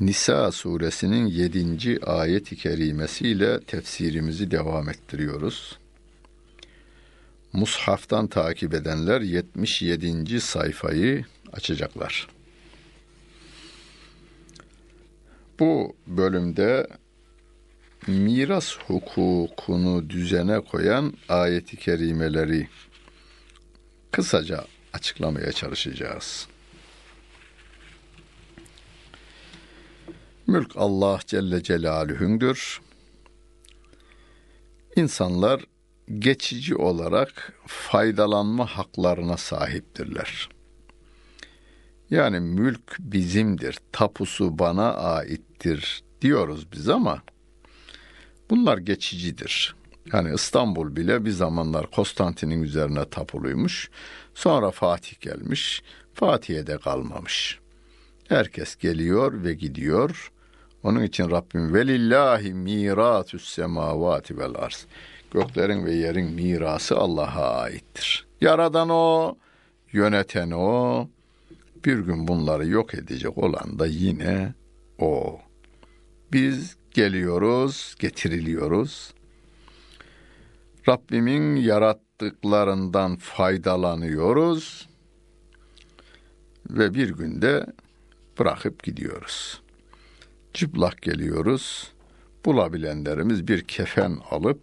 Nisa suresinin 7. ayet-i kerimesiyle tefsirimizi devam ettiriyoruz. Mushaftan takip edenler 77. sayfayı açacaklar. Bu bölümde miras hukukunu düzene koyan ayeti kerimeleri kısaca açıklamaya çalışacağız. Mülk Allah Celle Celaluhu'ndur. İnsanlar geçici olarak faydalanma haklarına sahiptirler. Yani mülk bizimdir, tapusu bana aittir diyoruz biz ama bunlar geçicidir. Yani İstanbul bile bir zamanlar Konstantin'in üzerine tapuluymuş. Sonra Fatih gelmiş, Fatih'e de kalmamış. Herkes geliyor ve gidiyor. Onun için Rabbim velillahi miratü's semavati vel arz. Göklerin ve yerin mirası Allah'a aittir. Yaradan o, yöneten o. Bir gün bunları yok edecek olan da yine o. Biz geliyoruz, getiriliyoruz. Rabbimin yarattıklarından faydalanıyoruz ve bir günde bırakıp gidiyoruz çıplak geliyoruz. Bulabilenlerimiz bir kefen alıp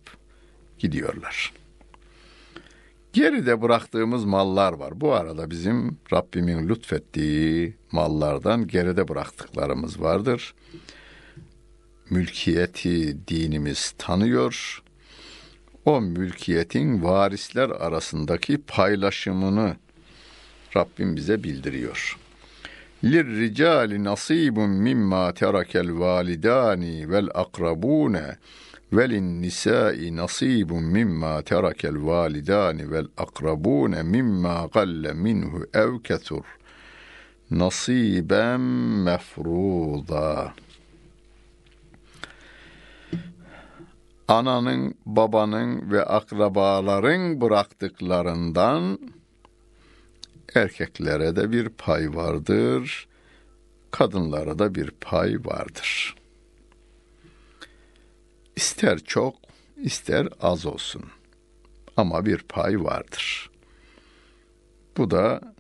gidiyorlar. Geride bıraktığımız mallar var. Bu arada bizim Rabbimin lütfettiği mallardan geride bıraktıklarımız vardır. Mülkiyeti dinimiz tanıyor. O mülkiyetin varisler arasındaki paylaşımını Rabbim bize bildiriyor. لِلْرِجَالِ نَصِيبٌ مِمَّا تَرَكَ الْوَالِدَانِ وَالْأَقْرَبُونَ وَلِلنِّسَاءِ نَصِيبٌ مِمَّا تَرَكَ الْوَالِدَانِ وَالْأَقْرَبُونَ مِمَّا قَلَّ مِنْهُ اَوْ كَثُرْ نَصِيبًا مَفْرُوضًا Ananın, babanın ve akrabaların bıraktıklarından erkeklere de bir pay vardır, kadınlara da bir pay vardır. İster çok, ister az olsun. Ama bir pay vardır. Bu da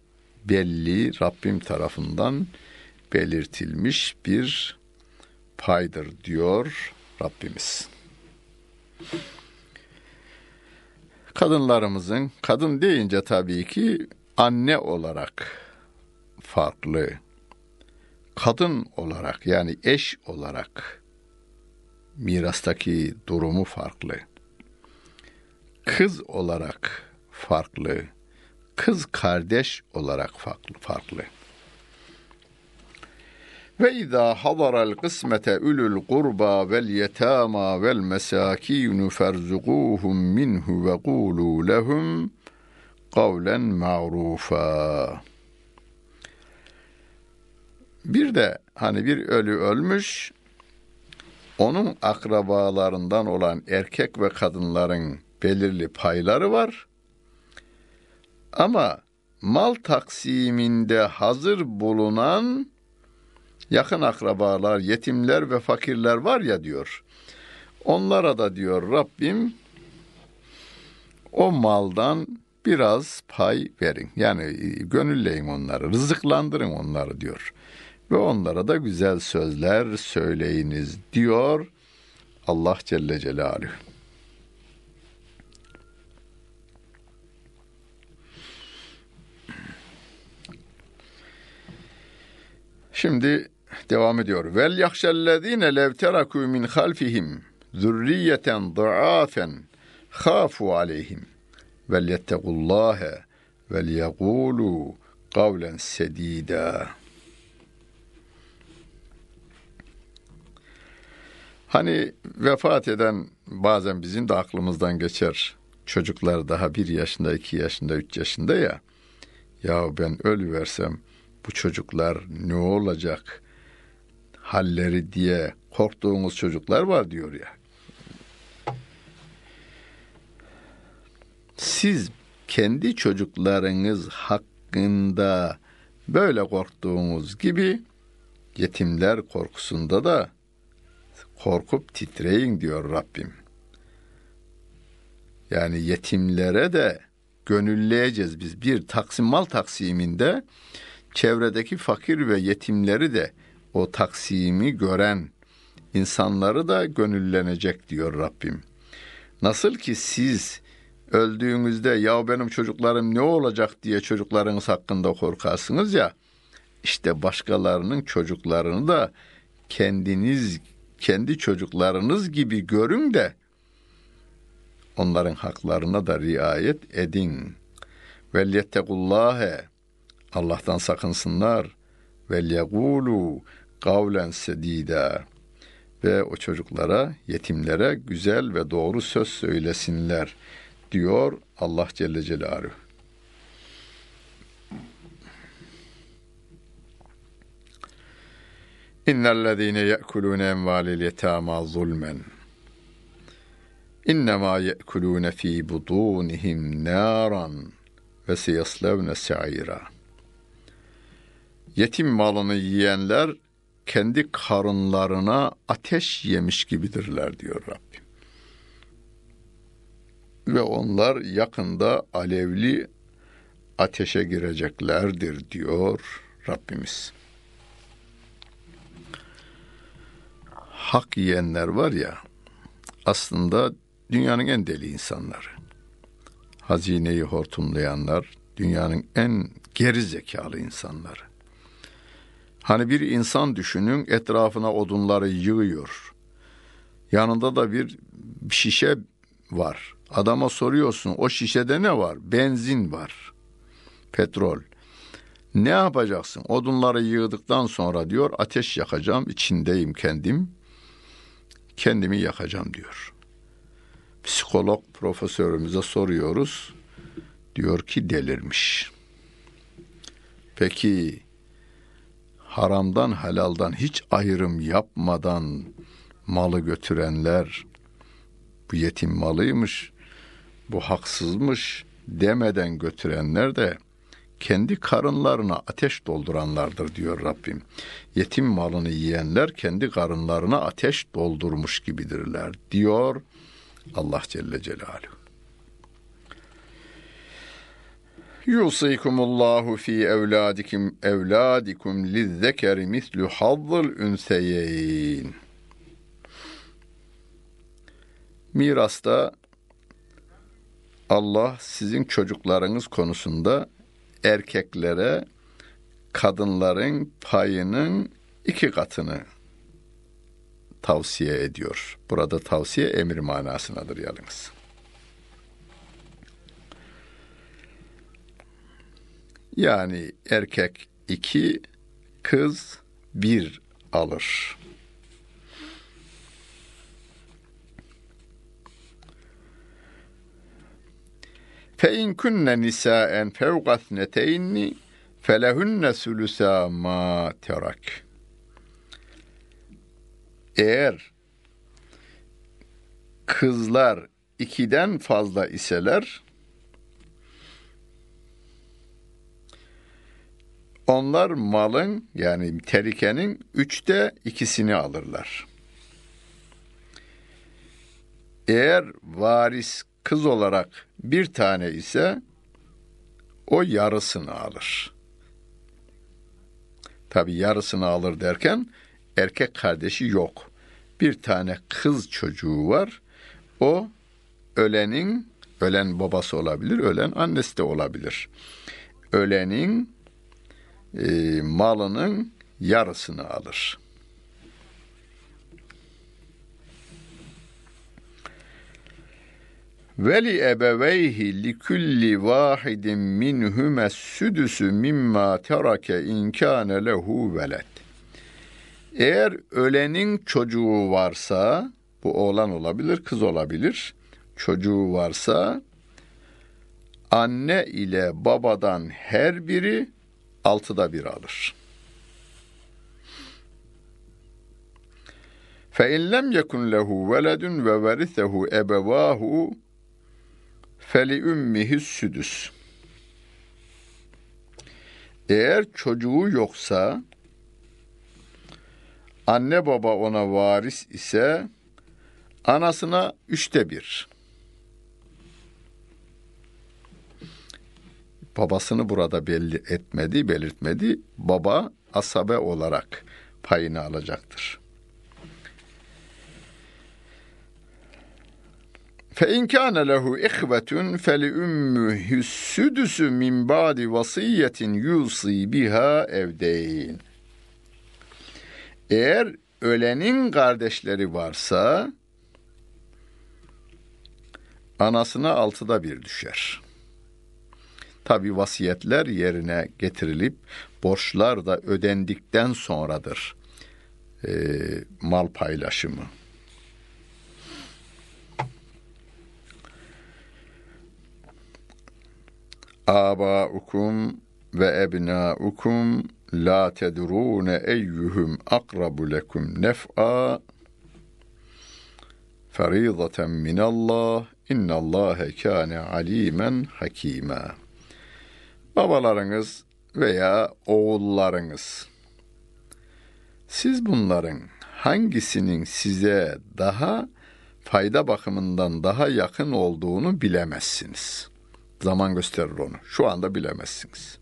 belli Rabbim tarafından belirtilmiş bir paydır diyor Rabbimiz. Kadınlarımızın, kadın deyince tabii ki anne olarak farklı, kadın olarak yani eş olarak mirastaki durumu farklı. Kız olarak farklı, kız kardeş olarak farklı. farklı. Ve izâ hadaral kısmete ulul kurba vel yetâmâ vel mesâkînu ferzugûhum minhu ve kûlû lehum kavlen ma'rufa. Bir de hani bir ölü ölmüş, onun akrabalarından olan erkek ve kadınların belirli payları var. Ama mal taksiminde hazır bulunan yakın akrabalar, yetimler ve fakirler var ya diyor. Onlara da diyor Rabbim o maldan biraz pay verin. Yani e, gönülleyin onları, rızıklandırın onları diyor. Ve onlara da güzel sözler söyleyiniz diyor Allah Celle Celaluhu. Şimdi devam ediyor. Vel yahşellezine lev teraku min halfihim zürriyeten da'afen khafu aleyhim velyettekullâhe velyegûlû kavlen sedîdâ. Hani vefat eden bazen bizim de aklımızdan geçer. Çocuklar daha bir yaşında, iki yaşında, üç yaşında ya. Ya ben ölüversem bu çocuklar ne olacak halleri diye korktuğumuz çocuklar var diyor ya. Siz kendi çocuklarınız hakkında böyle korktuğunuz gibi yetimler korkusunda da korkup titreyin diyor Rabbim. Yani yetimlere de gönülleyeceğiz biz. Bir taksim mal taksiminde çevredeki fakir ve yetimleri de o taksimi gören insanları da gönüllenecek diyor Rabbim. Nasıl ki siz öldüğünüzde ya benim çocuklarım ne olacak diye çocuklarınız hakkında korkarsınız ya işte başkalarının çocuklarını da kendiniz kendi çocuklarınız gibi görün de onların haklarına da riayet edin. Vel yettegullâhe Allah'tan sakınsınlar. Vel yegulu kavlen sedîdâ ve o çocuklara, yetimlere güzel ve doğru söz söylesinler diyor Allah Celle Celaluhu. İnnellezîne ye'kulûne envâlil yetâmâ zulmen. İnnemâ ye'kulûne fî budûnihim nâran ve seyaslevne sa'ira. Yetim malını yiyenler kendi karınlarına ateş yemiş gibidirler diyor Rabbim. Ve onlar yakında alevli ateşe gireceklerdir diyor Rabbimiz. Hak yiyenler var ya aslında dünyanın en deli insanları. Hazineyi hortumlayanlar dünyanın en geri zekalı insanları. Hani bir insan düşünün etrafına odunları yığıyor. Yanında da bir şişe var. Adama soruyorsun o şişede ne var? Benzin var. Petrol. Ne yapacaksın? Odunları yığdıktan sonra diyor ateş yakacağım içindeyim kendim. Kendimi yakacağım diyor. Psikolog profesörümüze soruyoruz. Diyor ki delirmiş. Peki haramdan helaldan hiç ayrım yapmadan malı götürenler bu yetim malıymış, bu haksızmış demeden götürenler de kendi karınlarına ateş dolduranlardır diyor Rabbim. Yetim malını yiyenler kendi karınlarına ateş doldurmuş gibidirler diyor Allah Celle Celaluhu. Yusikumullahu fi evladikum evladikum lizzekeri mislu hazzıl ünseyeyn. Mirasta Allah sizin çocuklarınız konusunda erkeklere kadınların payının iki katını tavsiye ediyor. Burada tavsiye emir manasınadır yalnız. Yani erkek iki, kız bir alır. Fe in kunne nisaen fevqathneteyni felehunne sulusa ma terak. Eğer kızlar ikiden fazla iseler Onlar malın yani terikenin üçte ikisini alırlar. Eğer varis kız olarak bir tane ise o yarısını alır. Tabi yarısını alır derken erkek kardeşi yok. Bir tane kız çocuğu var. O ölenin, ölen babası olabilir, ölen annesi de olabilir. Ölenin e, malının yarısını alır. Veli ebeveyhi li kulli vahidin minhume südüsü mimma terake inkâne lehu veled. Eğer ölenin çocuğu varsa, bu oğlan olabilir, kız olabilir, çocuğu varsa, anne ile babadan her biri altıda bir alır. فَاِنْ لَمْ يَكُنْ لَهُ وَلَدٌ وَوَرِثَهُ اَبَوَاهُ Feli ümmihis südüs. Eğer çocuğu yoksa anne baba ona varis ise anasına üçte bir. Babasını burada belli etmedi, belirtmedi. Baba asabe olarak payını alacaktır. Fe in kana lehu ihvetun feli ummuhu südüsü min ba'di vasiyetin yusi biha evdeyn. Eğer ölenin kardeşleri varsa anasına altıda bir düşer. Tabi vasiyetler yerine getirilip borçlar da ödendikten sonradır e, mal paylaşımı. Abaukum ve ebnaukum la tedrune eyyuhum akrabu lekum nef'a ferizaten minallah innallâhe kâne alîmen hakîmâ. Babalarınız veya oğullarınız siz bunların hangisinin size daha fayda bakımından daha yakın olduğunu bilemezsiniz.'' Zaman gösterir onu. Şu anda bilemezsiniz.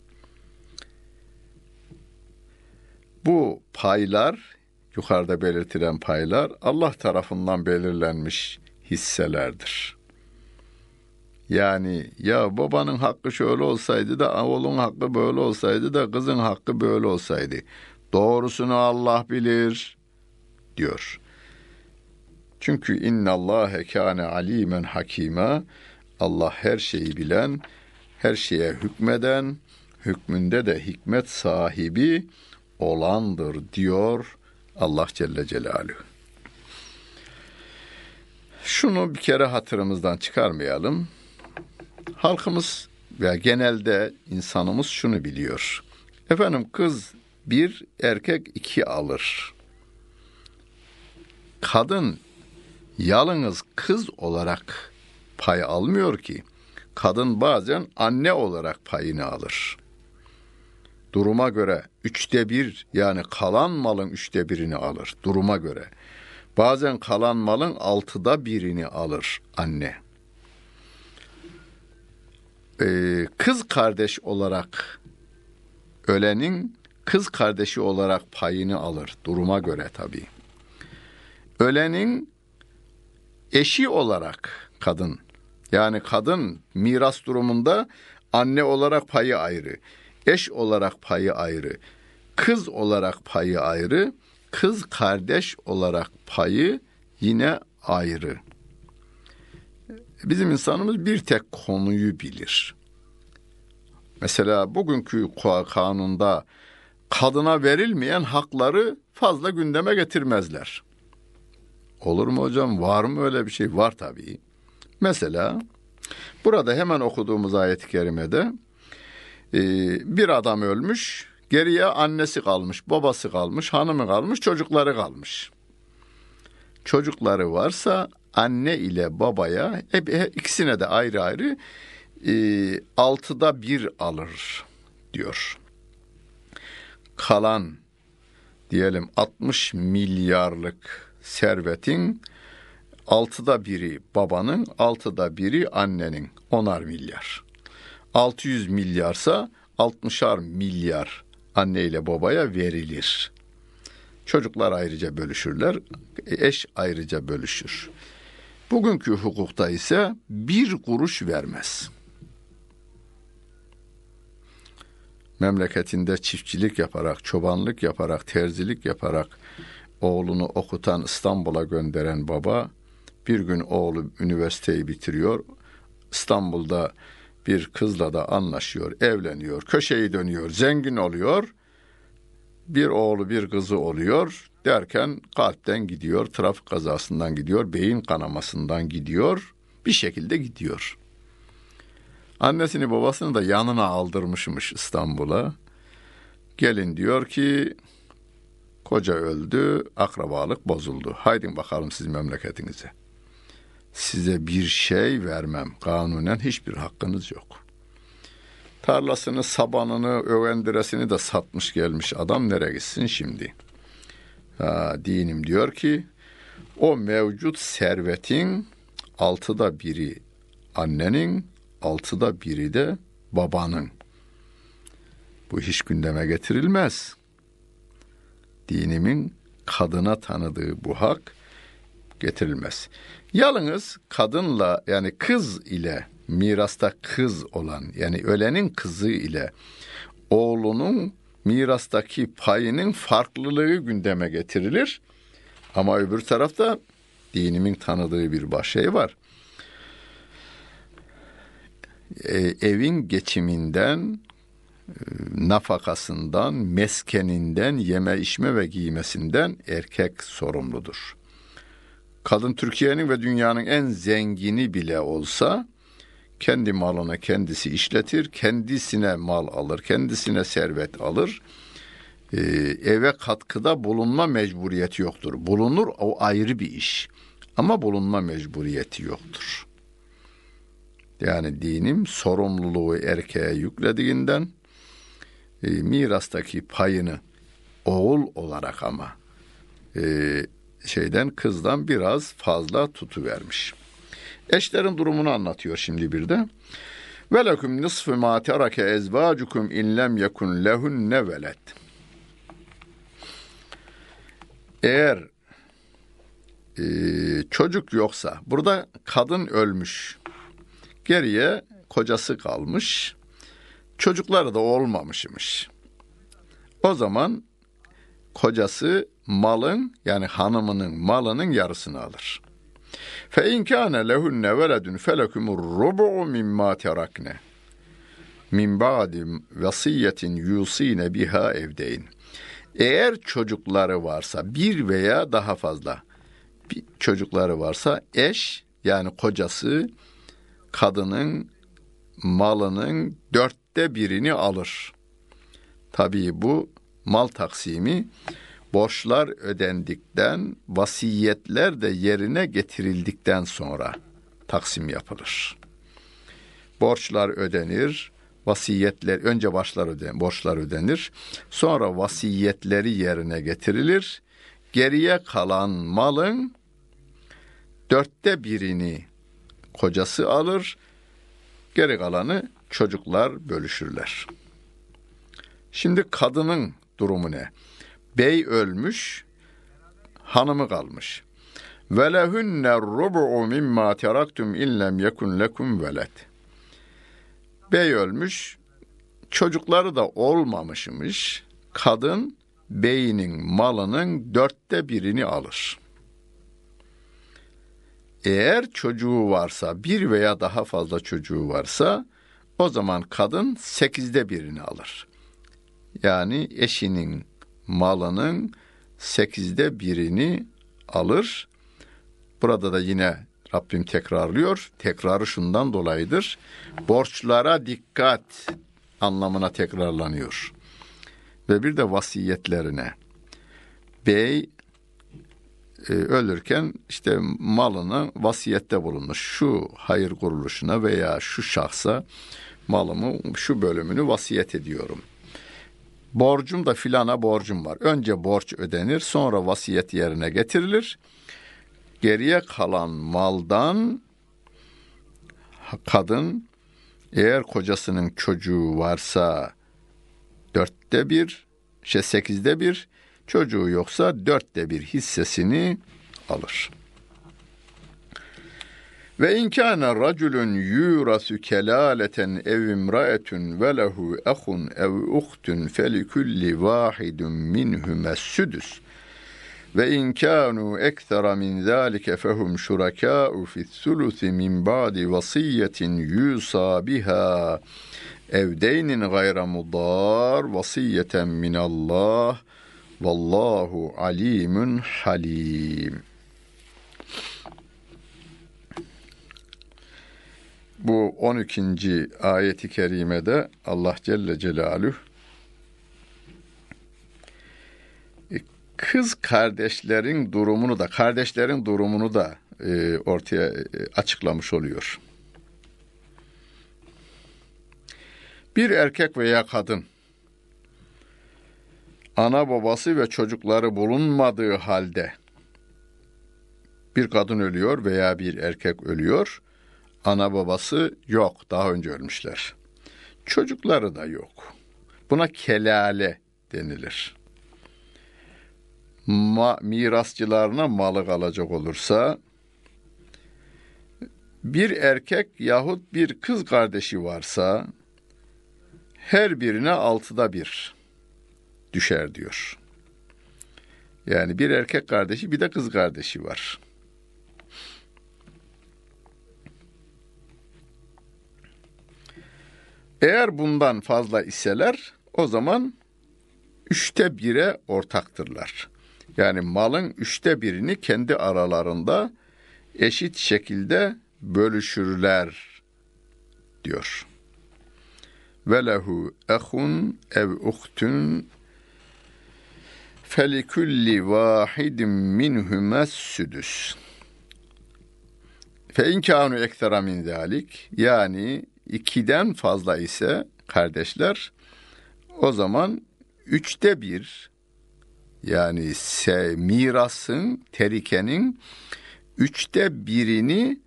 Bu paylar, yukarıda belirtilen paylar Allah tarafından belirlenmiş hisselerdir. Yani ya babanın hakkı şöyle olsaydı da oğlun hakkı böyle olsaydı da kızın hakkı böyle olsaydı. Doğrusunu Allah bilir diyor. Çünkü innallâhe kâne alîmen hakîmâ Allah her şeyi bilen, her şeye hükmeden, hükmünde de hikmet sahibi olandır diyor Allah Celle Celaluhu. Şunu bir kere hatırımızdan çıkarmayalım. Halkımız ve genelde insanımız şunu biliyor. Efendim kız bir, erkek iki alır. Kadın yalnız kız olarak pay almıyor ki. Kadın bazen anne olarak payını alır. Duruma göre üçte bir yani kalan malın üçte birini alır duruma göre. Bazen kalan malın altıda birini alır anne. Ee, kız kardeş olarak ölenin kız kardeşi olarak payını alır duruma göre tabi. Ölenin eşi olarak kadın yani kadın miras durumunda anne olarak payı ayrı, eş olarak payı ayrı, kız olarak payı ayrı, kız kardeş olarak payı yine ayrı. Bizim insanımız bir tek konuyu bilir. Mesela bugünkü kanunda kadına verilmeyen hakları fazla gündeme getirmezler. Olur mu hocam? Var mı öyle bir şey? Var tabii. Mesela burada hemen okuduğumuz ayet-i kerimede e, bir adam ölmüş, geriye annesi kalmış, babası kalmış, hanımı kalmış, çocukları kalmış. Çocukları varsa anne ile babaya hep, hep ikisine de ayrı ayrı e, altıda bir alır diyor. Kalan diyelim 60 milyarlık servetin altıda biri babanın, altıda biri annenin. Onar milyar. 600 milyarsa 60'ar milyar anne ile babaya verilir. Çocuklar ayrıca bölüşürler, eş ayrıca bölüşür. Bugünkü hukukta ise bir kuruş vermez. Memleketinde çiftçilik yaparak, çobanlık yaparak, terzilik yaparak oğlunu okutan İstanbul'a gönderen baba bir gün oğlu üniversiteyi bitiriyor. İstanbul'da bir kızla da anlaşıyor, evleniyor, köşeyi dönüyor, zengin oluyor. bir oğlu bir kızı oluyor derken kalpten gidiyor, trafik kazasından gidiyor, beyin kanamasından gidiyor, bir şekilde gidiyor. Annesini babasını da yanına aldırmışmış İstanbul'a. Gelin diyor ki koca öldü, akrabalık bozuldu. Haydin bakalım siz memleketinize. Size bir şey vermem. Kanunen hiçbir hakkınız yok.'' Tarlasını, sabanını, övendiresini de satmış gelmiş adam nereye gitsin şimdi? Ha, dinim diyor ki o mevcut servetin altıda biri annenin, altıda biri de babanın. Bu hiç gündeme getirilmez. Dinimin kadına tanıdığı bu hak getirilmez. Yalnız kadınla yani kız ile mirasta kız olan yani ölenin kızı ile oğlunun mirastaki payının farklılığı gündeme getirilir. Ama öbür tarafta dinimin tanıdığı bir başşey var. E, evin geçiminden, e, nafakasından, meskeninden, yeme içme ve giymesinden erkek sorumludur. Kadın Türkiye'nin ve dünyanın en zengini bile olsa kendi malını kendisi işletir, kendisine mal alır, kendisine servet alır. Ee, eve katkıda bulunma mecburiyeti yoktur. Bulunur o ayrı bir iş. Ama bulunma mecburiyeti yoktur. Yani dinim sorumluluğu erkeğe yüklediğinden e, mirastaki payını oğul olarak ama e, şeyden kızdan biraz fazla tutuvermiş. Eşlerin durumunu anlatıyor şimdi bir de. Ve lekum nisfu ma terake ezvacukum in lem yekun lehunne veled. Eğer e, çocuk yoksa, burada kadın ölmüş, geriye kocası kalmış, çocukları da olmamışmış. O zaman kocası malın yani hanımının malının yarısını alır. Fe in kana lehunne veledun felekumur rubu'u mimma terakne. Min ba'di vasiyetin yusine biha evdeyn. Eğer çocukları varsa bir veya daha fazla bir çocukları varsa eş yani kocası kadının malının dörtte birini alır. Tabii bu mal taksimi borçlar ödendikten, vasiyetler de yerine getirildikten sonra taksim yapılır. Borçlar ödenir, vasiyetler önce başlar öden, borçlar ödenir. Sonra vasiyetleri yerine getirilir. Geriye kalan malın dörtte birini kocası alır. Geri kalanı çocuklar bölüşürler. Şimdi kadının durumu ne? Bey ölmüş, hanımı kalmış. Ve lehunne rubu'u mimma teraktum illem yekun lekum veled. Bey ölmüş, çocukları da olmamışmış. Kadın beyinin malının dörtte birini alır. Eğer çocuğu varsa, bir veya daha fazla çocuğu varsa, o zaman kadın sekizde birini alır. Yani eşinin malının sekizde birini alır. Burada da yine Rabbim tekrarlıyor. Tekrarı şundan dolayıdır. Borçlara dikkat anlamına tekrarlanıyor. Ve bir de vasiyetlerine. Bey e, ölürken işte malını vasiyette bulunmuş. Şu hayır kuruluşuna veya şu şahsa malımı şu bölümünü vasiyet ediyorum.'' Borcum da filana borcum var. Önce borç ödenir, sonra vasiyet yerine getirilir. Geriye kalan maldan kadın eğer kocasının çocuğu varsa dörtte bir, şey sekizde bir, çocuğu yoksa dörtte bir hissesini alır.'' Ve in kana raculun yurasu kelaleten ev imraetun ve lehu ehun ev uhtun felikulli vahidun minhuma sudus. Ve in kanu ekthara min zalike fehum şurakâ'u fi's sulusi min ba'di vasiyetin yusa biha evdeynin gayra mudar vasiyeten minallah vallahu alimun halim. Bu 12. ayeti kerimede Allah Celle Celaluhu kız kardeşlerin durumunu da kardeşlerin durumunu da e, ortaya e, açıklamış oluyor. Bir erkek veya kadın ana babası ve çocukları bulunmadığı halde bir kadın ölüyor veya bir erkek ölüyor. Ana babası yok, daha önce ölmüşler. Çocukları da yok. Buna kelale denilir. Ma, mirasçılarına malı kalacak olursa bir erkek yahut bir kız kardeşi varsa her birine altıda bir düşer diyor. Yani bir erkek kardeşi bir de kız kardeşi var. Eğer bundan fazla iseler o zaman üçte bire ortaktırlar. Yani malın üçte birini kendi aralarında eşit şekilde bölüşürler diyor. Ve lehu ehun ev uhtun felikulli vahidin minhumes südüs. Fe in kânu ekstra min zalik yani ikiden fazla ise kardeşler o zaman üçte bir yani se, mirasın, terikenin üçte birini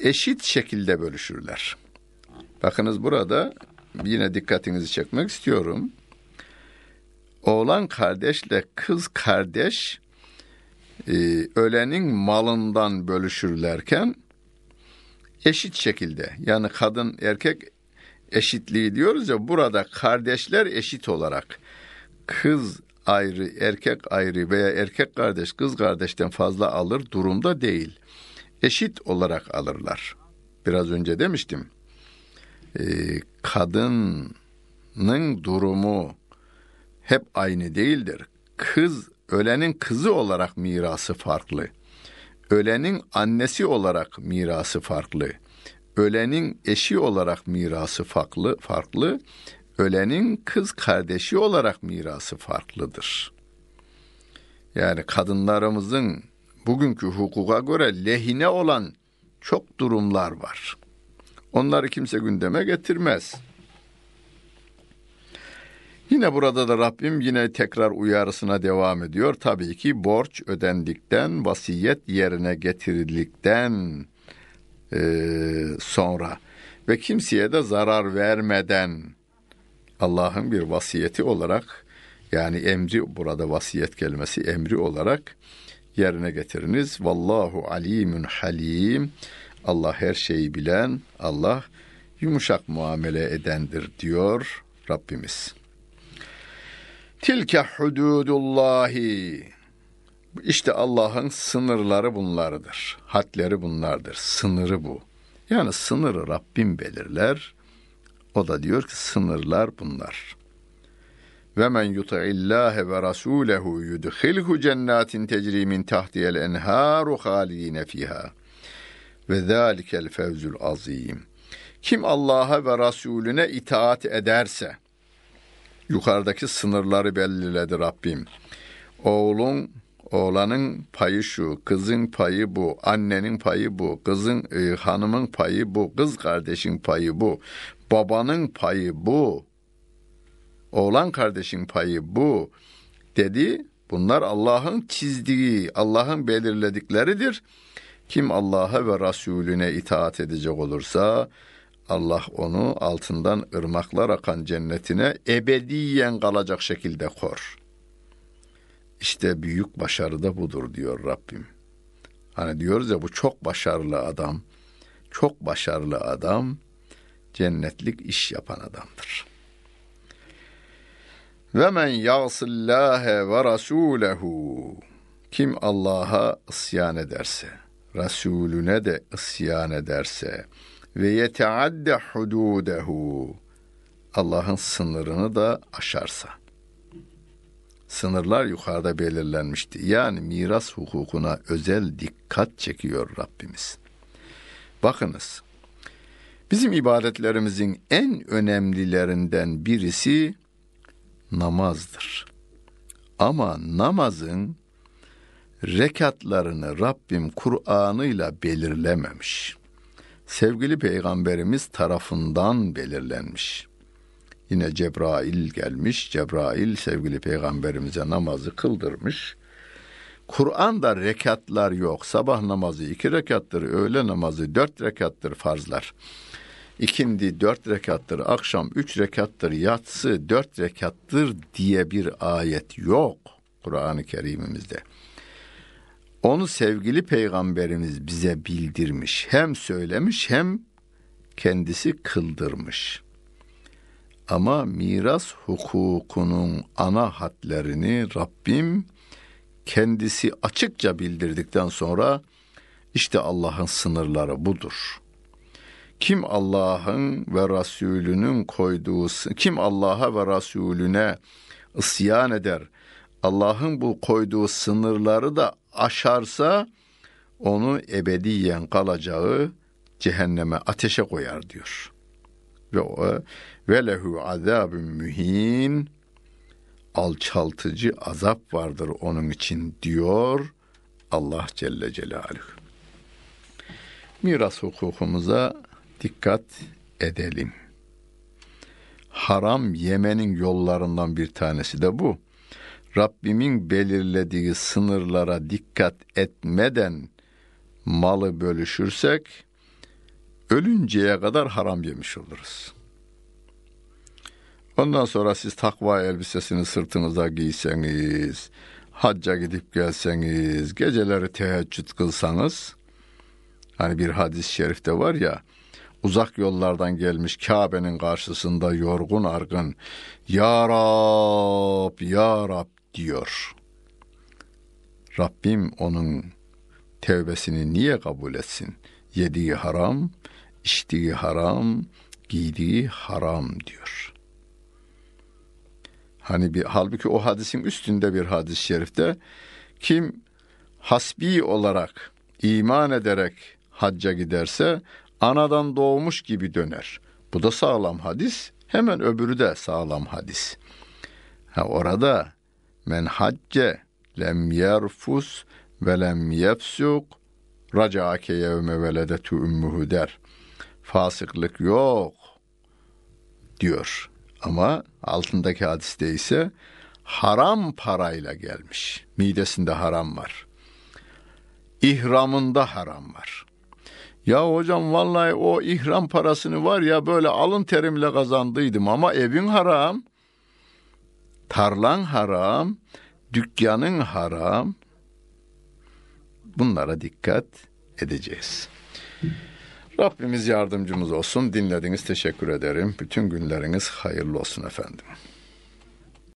eşit şekilde bölüşürler. Bakınız burada yine dikkatinizi çekmek istiyorum. Oğlan kardeşle kız kardeş e, ölenin malından bölüşürlerken eşit şekilde yani kadın erkek eşitliği diyoruz ya burada kardeşler eşit olarak kız ayrı erkek ayrı veya erkek kardeş kız kardeşten fazla alır durumda değil. Eşit olarak alırlar. Biraz önce demiştim. Ee, kadının durumu hep aynı değildir. Kız ölenin kızı olarak mirası farklı. Ölenin annesi olarak mirası farklı. Ölenin eşi olarak mirası farklı, farklı. Ölenin kız kardeşi olarak mirası farklıdır. Yani kadınlarımızın bugünkü hukuka göre lehine olan çok durumlar var. Onları kimse gündeme getirmez. Yine burada da Rabbim yine tekrar uyarısına devam ediyor. Tabii ki borç ödendikten, vasiyet yerine getirildikten e, sonra ve kimseye de zarar vermeden Allah'ın bir vasiyeti olarak yani emri burada vasiyet kelimesi emri olarak yerine getiriniz. Vallahu alimun halim. Allah her şeyi bilen, Allah yumuşak muamele edendir diyor Rabbimiz. Tilke hududullahi. İşte Allah'ın sınırları bunlardır. Hadleri bunlardır. Sınırı bu. Yani sınırı Rabbim belirler. O da diyor ki sınırlar bunlar. Ve men yuti'illâhe ve rasûlehu yudkhilhu cennetin tecri min tahtiyel enhâru halidine fiha. Ve zâlikel fevzul azîm. Kim Allah'a ve Resulüne itaat ederse, yukarıdaki sınırları belirledi Rabbim. Oğlun, oğlanın payı şu, kızın payı bu, annenin payı bu, kızın e, hanımın payı bu, kız kardeşin payı bu, babanın payı bu, oğlan kardeşin payı bu dedi. Bunlar Allah'ın çizdiği, Allah'ın belirledikleridir. Kim Allah'a ve Resulüne itaat edecek olursa Allah onu altından ırmaklar akan cennetine ebediyen kalacak şekilde kor. İşte büyük başarı da budur diyor Rabbim. Hani diyoruz ya bu çok başarılı adam, çok başarılı adam cennetlik iş yapan adamdır. Ve men yasillâhe ve rasûlehu kim Allah'a isyan ederse, Resulüne de isyan ederse ve yeteadde hududehu Allah'ın sınırını da aşarsa. Sınırlar yukarıda belirlenmişti. Yani miras hukukuna özel dikkat çekiyor Rabbimiz. Bakınız, bizim ibadetlerimizin en önemlilerinden birisi namazdır. Ama namazın rekatlarını Rabbim Kur'an'ıyla belirlememiş. Sevgili peygamberimiz tarafından belirlenmiş. Yine Cebrail gelmiş. Cebrail sevgili peygamberimize namazı kıldırmış. Kur'an'da rekatlar yok. Sabah namazı iki rekattır, öğle namazı dört rekattır farzlar. İkindi dört rekattır, akşam üç rekattır, yatsı dört rekattır diye bir ayet yok Kur'an-ı Kerim'imizde. Onu sevgili peygamberimiz bize bildirmiş. Hem söylemiş hem kendisi kıldırmış. Ama miras hukukunun ana hatlerini Rabbim kendisi açıkça bildirdikten sonra işte Allah'ın sınırları budur. Kim Allah'ın ve Resulünün koyduğu, kim Allah'a ve Resulüne isyan eder, Allah'ın bu koyduğu sınırları da aşarsa onu ebediyen kalacağı cehenneme ateşe koyar diyor. Ve o ve lehu azabun mühin alçaltıcı azap vardır onun için diyor Allah Celle Celaluhu. Miras hukukumuza dikkat edelim. Haram yemenin yollarından bir tanesi de bu. Rabbimin belirlediği sınırlara dikkat etmeden malı bölüşürsek ölünceye kadar haram yemiş oluruz. Ondan sonra siz takva elbisesini sırtınıza giyseniz, hacca gidip gelseniz, geceleri teheccüd kılsanız, hani bir hadis-i şerifte var ya, uzak yollardan gelmiş Kabe'nin karşısında yorgun argın, Ya Rab, Ya Rab diyor. Rabbim onun tevbesini niye kabul etsin? Yediği haram, içtiği haram, giydiği haram diyor. Hani bir halbuki o hadisin üstünde bir hadis-i şerifte kim hasbi olarak iman ederek hacca giderse anadan doğmuş gibi döner. Bu da sağlam hadis. Hemen öbürü de sağlam hadis. Ha orada men hacce lem yerfus ve lem yefsuk racaake yevme veledetu ümmühü der. Fasıklık yok diyor. Ama altındaki hadiste ise haram parayla gelmiş. Midesinde haram var. İhramında haram var. Ya hocam vallahi o ihram parasını var ya böyle alın terimle kazandıydım ama evin haram, tarlan haram, dükkanın haram. Bunlara dikkat edeceğiz. Rabbimiz yardımcımız olsun. Dinlediğiniz teşekkür ederim. Bütün günleriniz hayırlı olsun efendim.